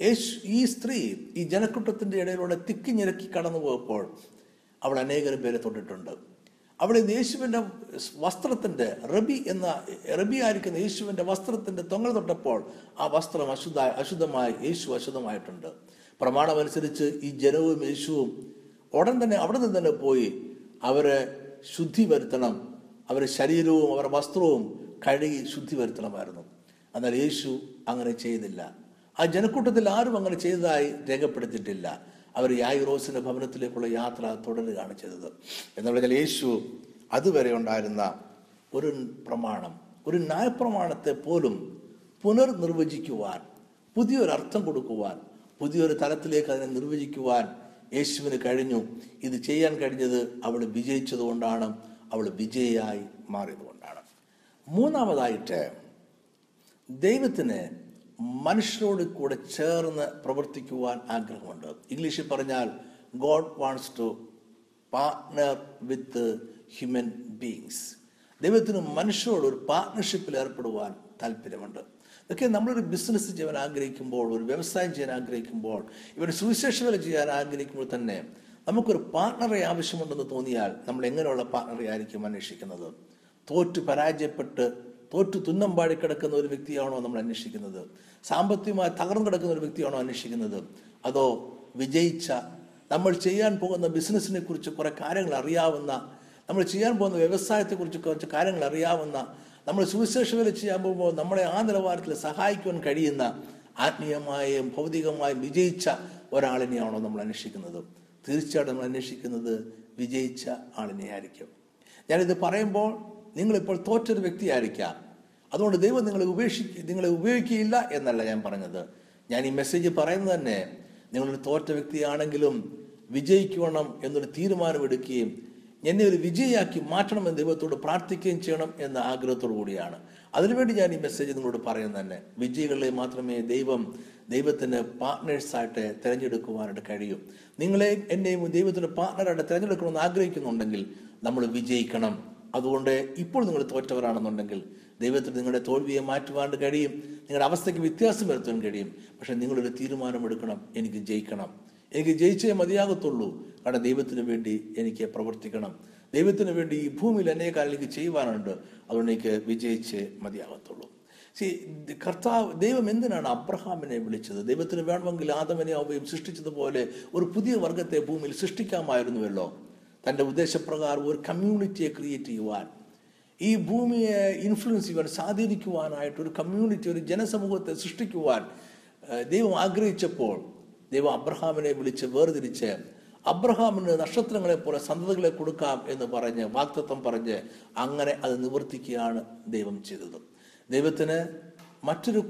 യേശു ഈ സ്ത്രീ ഈ ജനക്കൂട്ടത്തിന്റെ ഇടയിലൂടെ തിക്കി ഞെരക്കി കടന്നു പോയപ്പോൾ അവൾ അനേകം പേരെ തൊട്ടിട്ടുണ്ട്. അവിടെ യേശുവിന്റെ വസ്ത്രത്തിന്റെ റബി എന്ന റബി ആയിരിക്കുന്ന യേശുവിന്റെ വസ്ത്രത്തിന്റെ തൊങ്ങൽ തൊട്ടപ്പോൾ ആ വസ്ത്രം അശുദ്ധ അശുദ്ധമായി യേശു അശുദ്ധമായിട്ടുണ്ട്. പ്രമാണമനുസരിച്ച് ഈ ജനവും യേശുവും ഉടൻ തന്നെ അവിടെ നിന്ന് തന്നെ പോയി അവരെ ശുദ്ധി വരുത്തണം. അവരുടെ ശരീരവും അവരുടെ വസ്ത്രവും കഴുകി ശുദ്ധി വരുത്തണമായിരുന്നു. എന്നാൽ യേശു അങ്ങനെ ചെയ്തില്ല. ആ ജനക്കൂട്ടത്തിൽ ആരും അങ്ങനെ ചെയ്തതായി രേഖപ്പെടുത്തിയിട്ടില്ല. അവർ യായിറോസിന്റെ ഭവനത്തിലേക്കുള്ള യാത്ര തുടരുകയാണ് ചെയ്തത്. എന്ന് പറഞ്ഞാൽ യേശു അതുവരെ ഉണ്ടായിരുന്ന ഒരു പ്രമാണം ഒരു ന്യായപ്രമാണത്തെ പോലും പുനർനിർവചിക്കുവാൻ പുതിയൊരർത്ഥം കൊടുക്കുവാൻ പുതിയൊരു തലത്തിലേക്ക് അതിനെ നിർവചിക്കുവാൻ യേശുവിന് കഴിഞ്ഞു. ഇത് ചെയ്യാൻ കഴിഞ്ഞത് അവൾ വിജയിച്ചതുകൊണ്ടാണ് അവൾ വിജയിയായി മാറിയതുകൊണ്ടാണ്. മൂന്നാമതായിട്ട് ദൈവത്തിന് മനുഷ്യരോട് കൂടെ ചേർന്ന് പ്രവർത്തിക്കുവാൻ ആഗ്രഹമുണ്ട്. ഇംഗ്ലീഷിൽ പറഞ്ഞാൽ God wants to partner with human beings ദൈവത്തിന് മനുഷ്യരോട് ഒരു പാർട്ട്ണർഷിപ്പിൽ ഏർപ്പെടുവാൻ താല്പര്യമുണ്ട്. ഇതൊക്കെ നമ്മളൊരു ബിസിനസ് ചെയ്യാൻ ആഗ്രഹിക്കുമ്പോൾ ഒരു വ്യവസായം ചെയ്യാൻ ആഗ്രഹിക്കുമ്പോൾ ഇവർ സുവിശേഷ വില ചെയ്യാൻ ആഗ്രഹിക്കുമ്പോൾ തന്നെ നമുക്കൊരു പാർട്ണറെ ആവശ്യമുണ്ടെന്ന് തോന്നിയാൽ നമ്മൾ എങ്ങനെയുള്ള പാർട്ണറെ ആയിരിക്കും അന്വേഷിക്കുന്നത്? തോറ്റു പരാജയപ്പെട്ട് തോറ്റു തുന്നം പാടി കിടക്കുന്ന ഒരു വ്യക്തിയാണോ നമ്മൾ അന്വേഷിക്കുന്നത്? സാമ്പത്തികമായി തകർന്നു കിടക്കുന്ന ഒരു വ്യക്തിയാണോ അന്വേഷിക്കുന്നത്? അതോ വിജയിച്ച നമ്മൾ ചെയ്യാൻ പോകുന്ന ബിസിനസ്സിനെ കുറിച്ച് കുറെ കാര്യങ്ങൾ അറിയാവുന്ന നമ്മൾ ചെയ്യാൻ പോകുന്ന വ്യവസായത്തെക്കുറിച്ച് കുറച്ച് കാര്യങ്ങൾ അറിയാവുന്ന നമ്മൾ സുവിശേഷ വില ചെയ്യാൻ പോകുമ്പോൾ നമ്മളെ ആ നിലവാരത്തിൽ സഹായിക്കുവാൻ കഴിയുന്ന ആത്മീയമായും ഭൗതികമായും വിജയിച്ച ഒരാളിനെയാണോ നമ്മൾ അന്വേഷിക്കുന്നത്? തീർച്ചയായിട്ടും നമ്മൾ അന്വേഷിക്കുന്നത് വിജയിച്ച ആളിനെ ആയിരിക്കും ഞാനിത് പറയുമ്പോൾ നിങ്ങളിപ്പോൾ തോറ്റൊരു വ്യക്തിയായിരിക്കാം. അതുകൊണ്ട് ദൈവം നിങ്ങളെ ഉപേക്ഷിക്ക നിങ്ങളെ ഉപയോഗിക്കുകയില്ല എന്നല്ല ഞാൻ പറഞ്ഞത്. ഞാൻ ഈ മെസ്സേജ് പറയുന്നത് തന്നെ നിങ്ങളൊരു തോറ്റ വ്യക്തിയാണെങ്കിലും വിജയിക്കണം എന്നൊരു തീരുമാനമെടുക്കുകയും എന്നെ ഒരു വിജയിയാക്കി മാറ്റണമെന്ന് ദൈവത്തോട് പ്രാർത്ഥിക്കുകയും ചെയ്യണം എന്ന ആഗ്രഹത്തോടു കൂടിയാണ്. അതിനുവേണ്ടി ഞാൻ ഈ മെസ്സേജ് നിങ്ങളോട് പറയുന്നത് തന്നെ വിജയികളെ മാത്രമേ ദൈവം ദൈവത്തിന് പാർട്ട്നേഴ്സായിട്ട് തിരഞ്ഞെടുക്കുവാനായിട്ട് കഴിയും. നിങ്ങളെയും എന്നെയും ദൈവത്തിന് പാർട്ട്ണറായിട്ട് തിരഞ്ഞെടുക്കണമെന്ന് ആഗ്രഹിക്കുന്നുണ്ടെങ്കിൽ നമ്മൾ വിജയിക്കണം. അതുകൊണ്ട് ഇപ്പോൾ നിങ്ങൾ തോറ്റവരാണെന്നുണ്ടെങ്കിൽ ദൈവത്തിന് നിങ്ങളുടെ തോൽവിയെ മാറ്റുവാണ്ട് കഴിയും. നിങ്ങളുടെ അവസ്ഥയ്ക്ക് വ്യത്യാസം വരുത്താൻ കഴിയും. പക്ഷെ നിങ്ങളൊരു തീരുമാനമെടുക്കണം. എനിക്ക് ജയിക്കണം. എനിക്ക് ജയിച്ചേ മതിയാകത്തുള്ളൂ. കാരണം ദൈവത്തിന് വേണ്ടി എനിക്ക് പ്രവർത്തിക്കണം. ദൈവത്തിന് വേണ്ടി ഈ ഭൂമിയിൽ അനേക കാലിലേക്ക് ചെയ്യുവാനുണ്ട്. അതുകൊണ്ട് എനിക്ക് വിജയിച്ചേ മതിയാകത്തുള്ളൂ. സി കർത്താവ് ദൈവം എന്തിനാണ് അബ്രഹാമിനെ വിളിച്ചത്? ദൈവത്തിന് വേണമെങ്കിൽ ആദമനെ അവയും സൃഷ്ടിച്ചതുപോലെ ഒരു പുതിയ വർഗത്തെ ഭൂമിയിൽ സൃഷ്ടിക്കാമായിരുന്നുവല്ലോ. തന്റെ ഉദ്ദേശപ്രകാരം ഒരു കമ്മ്യൂണിറ്റിയെ ക്രിയേറ്റ് ചെയ്യുവാൻ. ഈ ഭൂമിയെ ഇൻഫ്ലുവൻസ് ചെയ്യുവാൻ സ്വാധീനിക്കുവാനായിട്ട് ഒരു കമ്മ്യൂണിറ്റി ഒരു ജനസമൂഹത്തെ സൃഷ്ടിക്കുവാൻ ദൈവം ആഗ്രഹിച്ചപ്പോൾ ദൈവം അബ്രഹാമിനെ വിളിച്ച് വേർതിരിച്ച് അബ്രഹാമിന് നക്ഷത്രങ്ങളെ പോലെ സന്തതികളെ കൊടുക്കാം എന്ന് പറഞ്ഞ് വാക്തത്വം പറഞ്ഞ് അങ്ങനെ അത് നിവർത്തിക്കുകയാണ് ദൈവം ചെയ്തത്. ദൈവത്തിന് മറ്റൊരു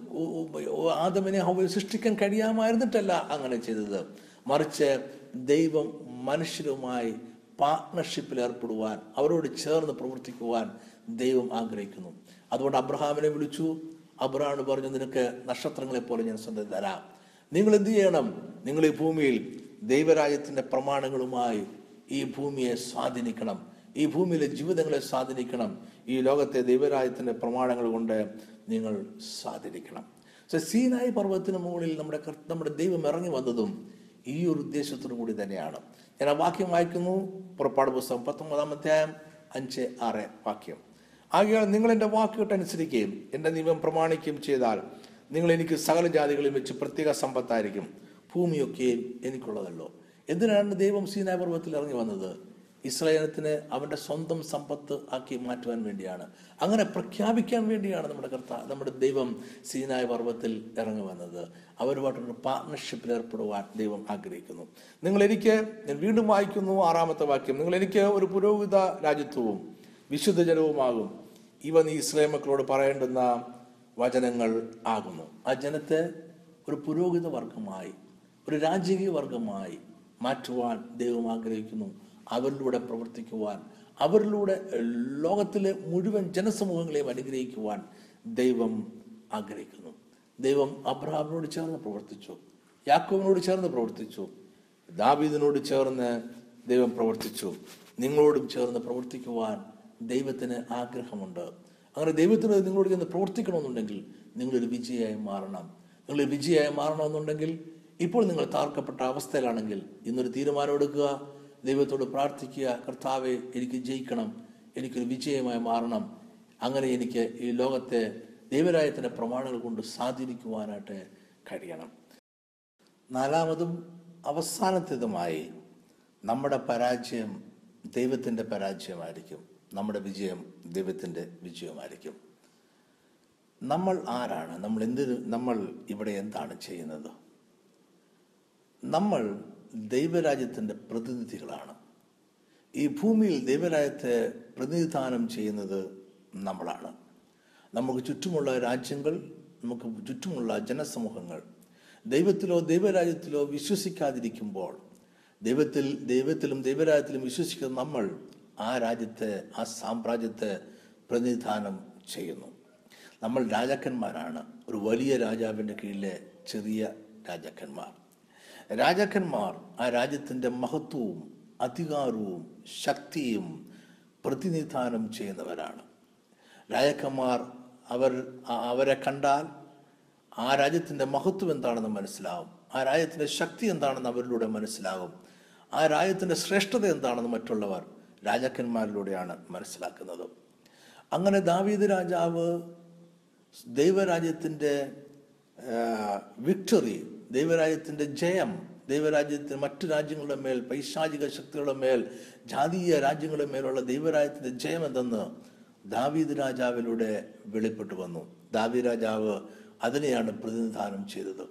ആദമിനെ ഹവ്വയെ സൃഷ്ടിക്കാൻ കഴിയാമായിരുന്നിട്ടല്ല അങ്ങനെ ചെയ്തത്. മറിച്ച് ദൈവം മനുഷ്യരുമായി പാർട്ട്ണർഷിപ്പിൽ ഏർപ്പെടുവാൻ അവരോട് ചേർന്ന് പ്രവർത്തിക്കുവാൻ ദൈവം ആഗ്രഹിക്കുന്നു. അതുകൊണ്ട് അബ്രഹാമിനെ വിളിച്ചു അബ്രഹാം പറഞ്ഞു നിനക്ക് നക്ഷത്രങ്ങളെ പോലെ ഞാൻ സ്വന്തം തരാം. നിങ്ങൾ എന്ത് ചെയ്യണം? നിങ്ങൾ ഈ ഭൂമിയിൽ ദൈവരാജ്യത്തിന്റെ പ്രമാണങ്ങളുമായി ഈ ഭൂമിയെ സ്വാധീനിക്കണം. ഈ ഭൂമിയിലെ ജീവിതങ്ങളെ സ്വാധീനിക്കണം. ഈ ലോകത്തെ ദൈവരാജ്യത്തിന്റെ പ്രമാണങ്ങൾ കൊണ്ട് നിങ്ങൾ സ്വാധീനിക്കണം. സോ സീനായി പർവതത്തിന് മുകളിൽ നമ്മുടെ നമ്മുടെ ദൈവം ഇറങ്ങി വന്നതും ഈ ഒരു ഉദ്ദേശത്തോടു കൂടി തന്നെയാണ്. ഞാൻ ആ വാക്യം വായിക്കുന്നു. പുറപ്പാട് പുസ്തകം പത്തൊമ്പതാം അധ്യായം അഞ്ച് ആറ് വാക്യം. ആകയാൽ നിങ്ങൾ എന്റെ വാക്കുകെട്ടനുസരിക്കുകയും എന്റെ നിയമം പ്രമാണിക്കുകയും ചെയ്താൽ നിങ്ങൾ എനിക്ക് സകല ജാതികളിൽ വെച്ച് പ്രത്യേക സമ്പത്തായിരിക്കും. ഭൂമിയൊക്കെയും എനിക്കുള്ളതല്ലോ. എന്തിനാണ് ദൈവം സീനായ പർവത്തിൽ ഇറങ്ങി വന്നത്? ഇസ്രായേലത്തിന് അവന്റെ സ്വന്തം സമ്പത്ത് ആക്കി മാറ്റുവാൻ വേണ്ടിയാണ്. അങ്ങനെ പ്രഖ്യാപിക്കാൻ വേണ്ടിയാണ് നമ്മുടെ കർത്ത നമ്മുടെ ദൈവം സീനായ പർവത്തിൽ ഇറങ്ങി വന്നത്. അവരുമായിട്ടൊരു പാർട്ട്ണർഷിപ്പിൽ ഏർപ്പെടുവാൻ ദൈവം ആഗ്രഹിക്കുന്നു. നിങ്ങൾ എനിക്ക് ഞാൻ വീണ്ടും വായിക്കുന്നു ആറാമത്തെ വാക്യം നിങ്ങൾ എനിക്ക് ഒരു പുരോഹിത രാജ്യത്വവും വിശുദ്ധ ജനവുമാകും ഇവ നീ ഇസ്രായേൽ മക്കളോട് പറയേണ്ടുന്ന വചനങ്ങൾ ആകുന്നു. ആ ജനത്തെ ഒരു പുരോഹിത വർഗമായി ഒരു രാജകീയ വർഗമായി മാറ്റുവാൻ ദൈവം ആഗ്രഹിക്കുന്നു. അവരിലൂടെ പ്രവർത്തിക്കുവാൻ അവരിലൂടെ ലോകത്തിലെ മുഴുവൻ ജനസമൂഹങ്ങളെയും അനുഗ്രഹിക്കുവാൻ ദൈവം ആഗ്രഹിക്കുന്നു. ദൈവം അബ്രഹാമിനോട് ചേർന്ന് പ്രവർത്തിച്ചു യാക്കോവിനോട് ചേർന്ന് പ്രവർത്തിച്ചു ദാവീദിനോട് ചേർന്ന് ദൈവം പ്രവർത്തിച്ചു. നിങ്ങളോടും ചേർന്ന് പ്രവർത്തിക്കുവാൻ ദൈവത്തിന് ആഗ്രഹമുണ്ട്. അങ്ങനെ ദൈവത്തിന് നിങ്ങളോട് ചെന്ന് പ്രവർത്തിക്കണമെന്നുണ്ടെങ്കിൽ നിങ്ങളൊരു വിജയമായി മാറണം. നിങ്ങൾ വിജയമായി മാറണമെന്നുണ്ടെങ്കിൽ ഇപ്പോൾ നിങ്ങൾ താർക്കപ്പെട്ട അവസ്ഥയിലാണെങ്കിൽ ഇന്നൊരു തീരുമാനം എടുക്കുക. ദൈവത്തോട് പ്രാർത്ഥിക്കുക. കർത്താവെ എനിക്ക് ജയിക്കണം. എനിക്കൊരു വിജയമായി മാറണം. അങ്ങനെ എനിക്ക് ഈ ലോകത്തെ ദൈവരായത്തിന്റെ പ്രമാണങ്ങൾ കൊണ്ട് സ്വാധീനിക്കുവാനായിട്ട് കഴിയണം. നാലാമതും അവസാനത്തേതുമായി നമ്മുടെ പരാജയം ദൈവത്തിന്റെ പരാജയമായിരിക്കും. നമ്മുടെ വിജയം ദൈവത്തിന്റെ വിജയമായിരിക്കും. നമ്മൾ ആരാണ്? നമ്മൾ എന്ത് നമ്മൾ ഇവിടെ എന്താണ് ചെയ്യുന്നത്? നമ്മൾ ദൈവരാജ്യത്തിന്റെ പ്രതിനിധികളാണ്. ഈ ഭൂമിയിൽ ദൈവരാജ്യത്തെ പ്രതിനിധാനം ചെയ്യുന്നത് നമ്മളാണ്. നമുക്ക് ചുറ്റുമുള്ള രാജ്യങ്ങൾ നമുക്ക് ചുറ്റുമുള്ള ജനസമൂഹങ്ങൾ ദൈവത്തിലോ ദൈവരാജ്യത്തിലോ വിശ്വസിക്കാതിരിക്കുമ്പോൾ ദൈവത്തിൽ ദൈവത്തിലും ദൈവരാജ്യത്തിലും വിശ്വസിക്കുന്ന നമ്മൾ ആ രാജ്യത്തെ ആ സാമ്രാജ്യത്തെ പ്രതിനിധാനം ചെയ്യുന്നു. നമ്മൾ രാജാക്കന്മാരാണ്. ഒരു വലിയ രാജാവിന്റെ കീഴിലെ ചെറിയ രാജാക്കന്മാർ. രാജാക്കന്മാർ ആ രാജ്യത്തിന്റെ മഹത്വവും അധികാരവും ശക്തിയും പ്രതിനിധാനം ചെയ്യുന്നവരാണ്. രാജാക്കന്മാർ അവർ അവരെ കണ്ടാൽ ആ രാജ്യത്തിന്റെ മഹത്വം എന്താണെന്ന് മനസ്സിലാവും. ആ രാജ്യത്തിന്റെ ശക്തി എന്താണെന്ന് അവരിലൂടെ മനസ്സിലാകും. ആ രാജ്യത്തിന്റെ ശ്രേഷ്ഠത എന്താണെന്ന് മറ്റുള്ളവർ രാജാക്കന്മാരിലൂടെയാണ് മനസ്സിലാക്കുന്നത്. അങ്ങനെ ദാവീദ് രാജാവ് ദൈവരാജ്യത്തിന്റെ വിക്ടറി ദൈവരാജ്യത്തിന്റെ ജയം ദൈവരാജ്യത്തിന് മറ്റു രാജ്യങ്ങളുടെ മേൽ പൈശാചിക ശക്തികളുടെ മേൽ ജാതീയ രാജ്യങ്ങളുടെ മേലുള്ള ദൈവരാജ്യത്തിന്റെ ജയം എന്തെന്ന് ദാവീദ് രാജാവിലൂടെ വെളിപ്പെട്ടു വന്നു. ദാവീദ് രാജാവ് അതിനെയാണ് പ്രതിനിധാനം ചെയ്തത്.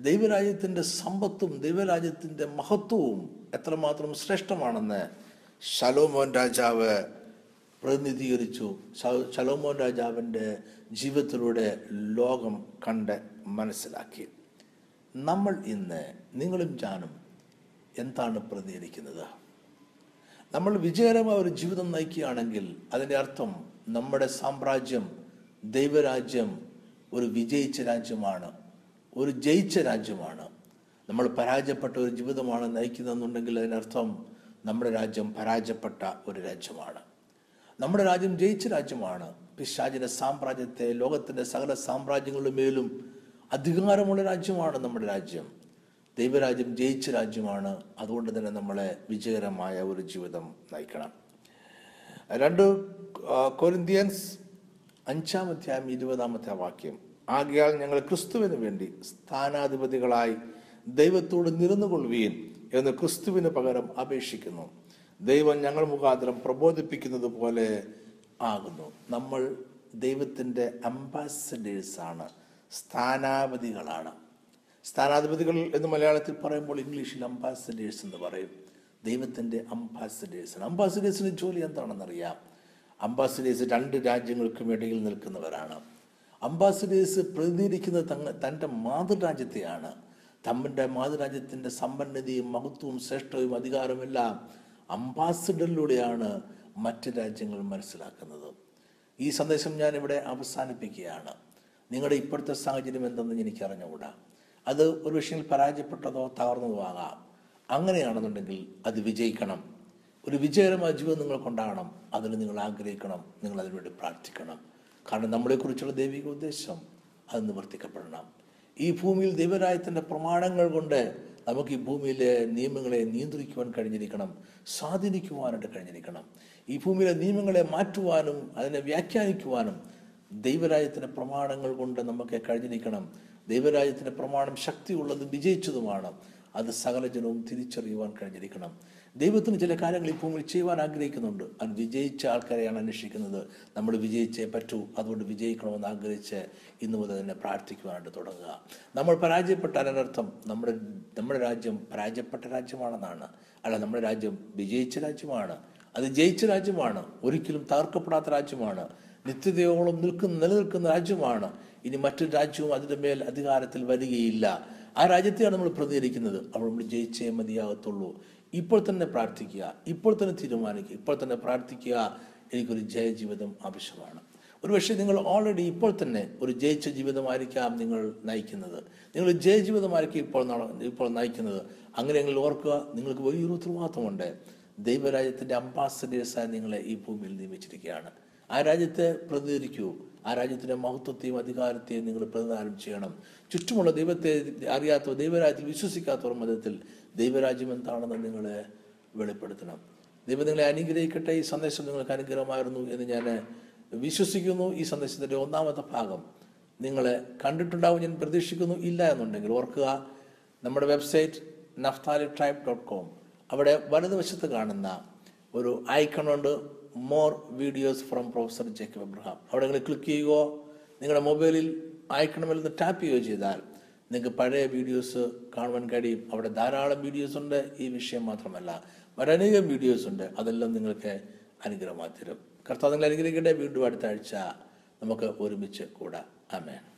ദൈവരാജ്യത്തിന്റെ സമ്പത്തും ദൈവരാജ്യത്തിന്റെ മഹത്വവും എത്രമാത്രം ശ്രേഷ്ഠമാണെന്ന് ശലോമോൻ രാജാവ് പ്രതിനിധീകരിച്ചു. ശലോമോൻ രാജാവിന്റെ ജീവിതത്തിലൂടെ ലോകം കണ്ട് മനസ്സിലാക്കി. നമ്മൾ ഇന്ന് നിങ്ങളും ഞാനും എന്താണ് പ്രതികരിക്കുന്നത്? നമ്മൾ വിജയകരമായ ഒരു ജീവിതം നയിക്കുകയാണെങ്കിൽ അതിന്റെ അർത്ഥം നമ്മുടെ സാമ്രാജ്യം ദൈവരാജ്യം ഒരു വിജയിച്ച രാജ്യമാണ് ഒരു ജയിച്ച രാജ്യമാണ്. നമ്മൾ പരാജയപ്പെട്ട ഒരു ജീവിതമാണ് നയിക്കുന്നതെന്നുണ്ടെങ്കിൽ അതിനർത്ഥം നമ്മുടെ രാജ്യം പരാജയപ്പെട്ട ഒരു രാജ്യമാണ്. നമ്മുടെ രാജ്യം ജയിച്ച രാജ്യമാണ്. പിശാചിന്റെ സാമ്രാജ്യത്തെ ലോകത്തിന്റെ സകല സാമ്രാജ്യങ്ങളുടെ മേലും അധികാരമുള്ള രാജ്യമാണ് നമ്മുടെ രാജ്യം. ദൈവരാജ്യം ജയിച്ച രാജ്യമാണ്. അതുകൊണ്ട് തന്നെ നമ്മളെ വിജയകരമായ ഒരു ജീവിതം നയിക്കണം. രണ്ട് കൊരിന്ത്യൻസ് അഞ്ചാം ഇരുപതാമത്തെ വാക്യം. ആകയാൽ ഞങ്ങൾ ക്രിസ്തുവിന് വേണ്ടി സ്ഥാനാധിപതികളായി ദൈവത്തോട് നിരന്നുകൊള്ളുകയും എന്ന് ക്രിസ്തുവിന് പകരം അപേക്ഷിക്കുന്നു. ദൈവം ഞങ്ങൾ മുഖാന്തരം പ്രബോധിപ്പിക്കുന്നത് പോലെ ആകുന്നു. നമ്മൾ ദൈവത്തിന്റെ അംബാസഡേഴ്സാണ് സ്ഥാനാപതികളാണ്. സ്ഥാനാധിപതികൾ എന്ന് മലയാളത്തിൽ പറയുമ്പോൾ ഇംഗ്ലീഷിൽ അംബാസഡേഴ്സ് എന്ന് പറയും. ദൈവത്തിന്റെ അംബാസഡേഴ്സാണ് അംബാസഡേഴ്സിന്റെ ജോലി എന്താണെന്നറിയാം? അംബാസഡേഴ്സ് രണ്ട് രാജ്യങ്ങൾക്കും ഇടയിൽ നിൽക്കുന്നവരാണ്. അംബാസഡേഴ്സ് പ്രതിനിധീകരിക്കുന്നത് തങ്ങ തന്റെ മാതൃരാജ്യത്തെയാണ്. തമ്മിന്റെ മാതൃരാജ്യത്തിന്റെ സമ്പന്നതയും മഹത്വവും ശ്രേഷ്ഠവും അധികാരമെല്ലാം അംബാസിഡറിലൂടെയാണ് മറ്റ് രാജ്യങ്ങൾ മനസ്സിലാക്കുന്നത്. ഈ സന്ദേശം ഞാൻ ഇവിടെ അവസാനിപ്പിക്കുകയാണ്. നിങ്ങളുടെ ഇപ്പോഴത്തെ സാഹചര്യം എന്തെന്ന് എനിക്ക് അറിഞ്ഞുകൂടാ അത് ഒരു വിഷയത്തിൽ പരാജയപ്പെട്ടതോ തകർന്നതോ ആകാം. അങ്ങനെയാണെന്നുണ്ടെങ്കിൽ അത് വിജയിക്കണം. ഒരു വിജയകരമായ ജീവിതം നിങ്ങൾക്കുണ്ടാകണം അതിന് നിങ്ങൾ ആഗ്രഹിക്കണം. നിങ്ങൾ അതിനുവേണ്ടി പ്രാർത്ഥിക്കണം. കാരണം നമ്മളെക്കുറിച്ചുള്ള ദൈവിക ഉദ്ദേശം അത് നിവർത്തിക്കപ്പെടണം. ഈ ഭൂമിയിൽ ദൈവരായത്തിന്റെ പ്രമാണങ്ങൾ കൊണ്ട് നമുക്ക് ഈ ഭൂമിയിലെ നിയമങ്ങളെ നിയന്ത്രിക്കുവാൻ കഴിഞ്ഞിരിക്കണം സ്വാധീനിക്കുവാനായിട്ട് കഴിഞ്ഞിരിക്കണം. ഈ ഭൂമിയിലെ നിയമങ്ങളെ മാറ്റുവാനും അതിനെ വ്യാഖ്യാനിക്കുവാനും ദൈവരാജ്യത്തിന്റെ പ്രമാണങ്ങൾ കൊണ്ട് നമുക്ക് കഴിഞ്ഞിരിക്കണം. ദൈവരാജ്യത്തിന്റെ പ്രമാണം ശക്തിയുള്ളതും വിജയിച്ചതുമാണ്. അത് സകല ജനവും തിരിച്ചറിയുവാൻ കഴിഞ്ഞിരിക്കണം. ദൈവത്തിന് ചില കാര്യങ്ങൾ ഈ ഭൂമിയിൽ ചെയ്യുവാൻ ആഗ്രഹിക്കുന്നുണ്ട്. അത് വിജയിച്ച ആൾക്കാരെയാണ് അന്വേഷിക്കുന്നത്. നമ്മൾ വിജയിച്ചേ പറ്റൂ. അതുകൊണ്ട് വിജയിക്കണമെന്ന് ആഗ്രഹിച്ച് ഇന്നു മുതൽ തന്നെ പ്രാർത്ഥിക്കുവാനായിട്ട് തുടങ്ങുക. നമ്മൾ പരാജയപ്പെട്ടാൽ അതിനർത്ഥം നമ്മുടെ നമ്മുടെ രാജ്യം പരാജയപ്പെട്ട രാജ്യമാണെന്നാണ്. അല്ല നമ്മുടെ രാജ്യം വിജയിച്ച രാജ്യമാണ്. അത് ജയിച്ച രാജ്യമാണ്. ഒരിക്കലും തകർക്കപ്പെടാത്ത രാജ്യമാണ്. നിത്യതയോളം നിൽക്കുന്ന നിലനിൽക്കുന്ന രാജ്യമാണ്. ഇനി മറ്റൊരു രാജ്യവും അതിന്റെ മേൽ അധികാരത്തിൽ വരികയില്ല. ആ രാജ്യത്തെയാണ് നമ്മൾ പ്രതികരിക്കുന്നത്. അപ്പോൾ നമ്മൾ ജയിച്ചേ മതിയാകത്തുള്ളൂ. ഇപ്പോൾ തന്നെ പ്രാർത്ഥിക്കുക. ഇപ്പോൾ തന്നെ തീരുമാനിക്കുക. ഇപ്പോൾ തന്നെ പ്രാർത്ഥിക്കുക. എനിക്കൊരു ജയജീവിതം ആവശ്യമാണ്. ഒരുപക്ഷെ നിങ്ങൾ ഓൾറെഡി ഇപ്പോൾ തന്നെ ഒരു ജയിച്ച ജീവിതമായിരിക്കാം നിങ്ങൾ നയിക്കുന്നത്. നിങ്ങൾ ജയജീവിതമായിരിക്കും ഇപ്പോൾ ഇപ്പോൾ നയിക്കുന്നത്. അങ്ങനെയെങ്കിൽ ഓർക്കുക നിങ്ങൾക്ക് വലിയൊരു ഉത്തരവാദിത്തമുണ്ട് ദൈവരാജ്യത്തിന്റെ അംബാസഡേഴ്സായി നിങ്ങളെ ഈ ഭൂമിയിൽ നിയമിച്ചിരിക്കുകയാണ്. ആ രാജ്യത്തെ പ്രതിനിധിക്കൂ ആ രാജ്യത്തിന്റെ മഹത്വത്തെയും അധികാരത്തെയും നിങ്ങൾ പ്രതിദാനം ചെയ്യണം. ചുറ്റുമുള്ള ദൈവത്തെ അറിയാത്തവർ ദൈവരാജ്യത്തിൽ വിശ്വസിക്കാത്തവർ മതത്തിൽ ദൈവരാജ്യം എന്താണെന്ന് നിങ്ങളെ വെളിപ്പെടുത്തണം. ദൈവം നിങ്ങളെ അനുഗ്രഹിക്കട്ടെ. ഈ സന്ദേശം നിങ്ങൾക്ക് അനുഗ്രഹമായിരുന്നു എന്ന് ഞാൻ വിശ്വസിക്കുന്നു. ഈ സന്ദേശത്തിന്റെ ഒന്നാമത്തെ ഭാഗം നിങ്ങളെ കണ്ടിട്ടുണ്ടാവും ഞാൻ പ്രതീക്ഷിക്കുന്നു ഇല്ല എന്നുണ്ടെങ്കിൽ ഓർക്കുക നമ്മുടെ website Naphtali tribe dot com. അവിടെ വലതുവശത്ത് കാണുന്ന ഒരു ഐക്കണുണ്ട് more videos from professor Jacob Abraham അവിടെ നിങ്ങൾ ക്ലിക്ക് ചെയ്യുകയോ നിങ്ങളുടെ മൊബൈലിൽ അയക്കണമെന്ന് ടാപ്പ് ചെയ്യുകയോ ചെയ്താൽ നിങ്ങൾക്ക് പഴയ വീഡിയോസ് കാണുവാൻ കഴിയും. അവിടെ ധാരാളം വീഡിയോസ് ഉണ്ട്. ഈ വിഷയം മാത്രമല്ല മറ്റനേകം വീഡിയോസ് ഉണ്ട്. അതെല്ലാം നിങ്ങൾക്ക് അനുഗ്രഹമായി തരും. കർത്താവ് നിങ്ങൾ അനുഗ്രഹിക്കട്ടെ. വീണ്ടും അടുത്ത ആഴ്ച നമുക്ക് ഒരുമിച്ച് കൂടാം. ആമേൻ.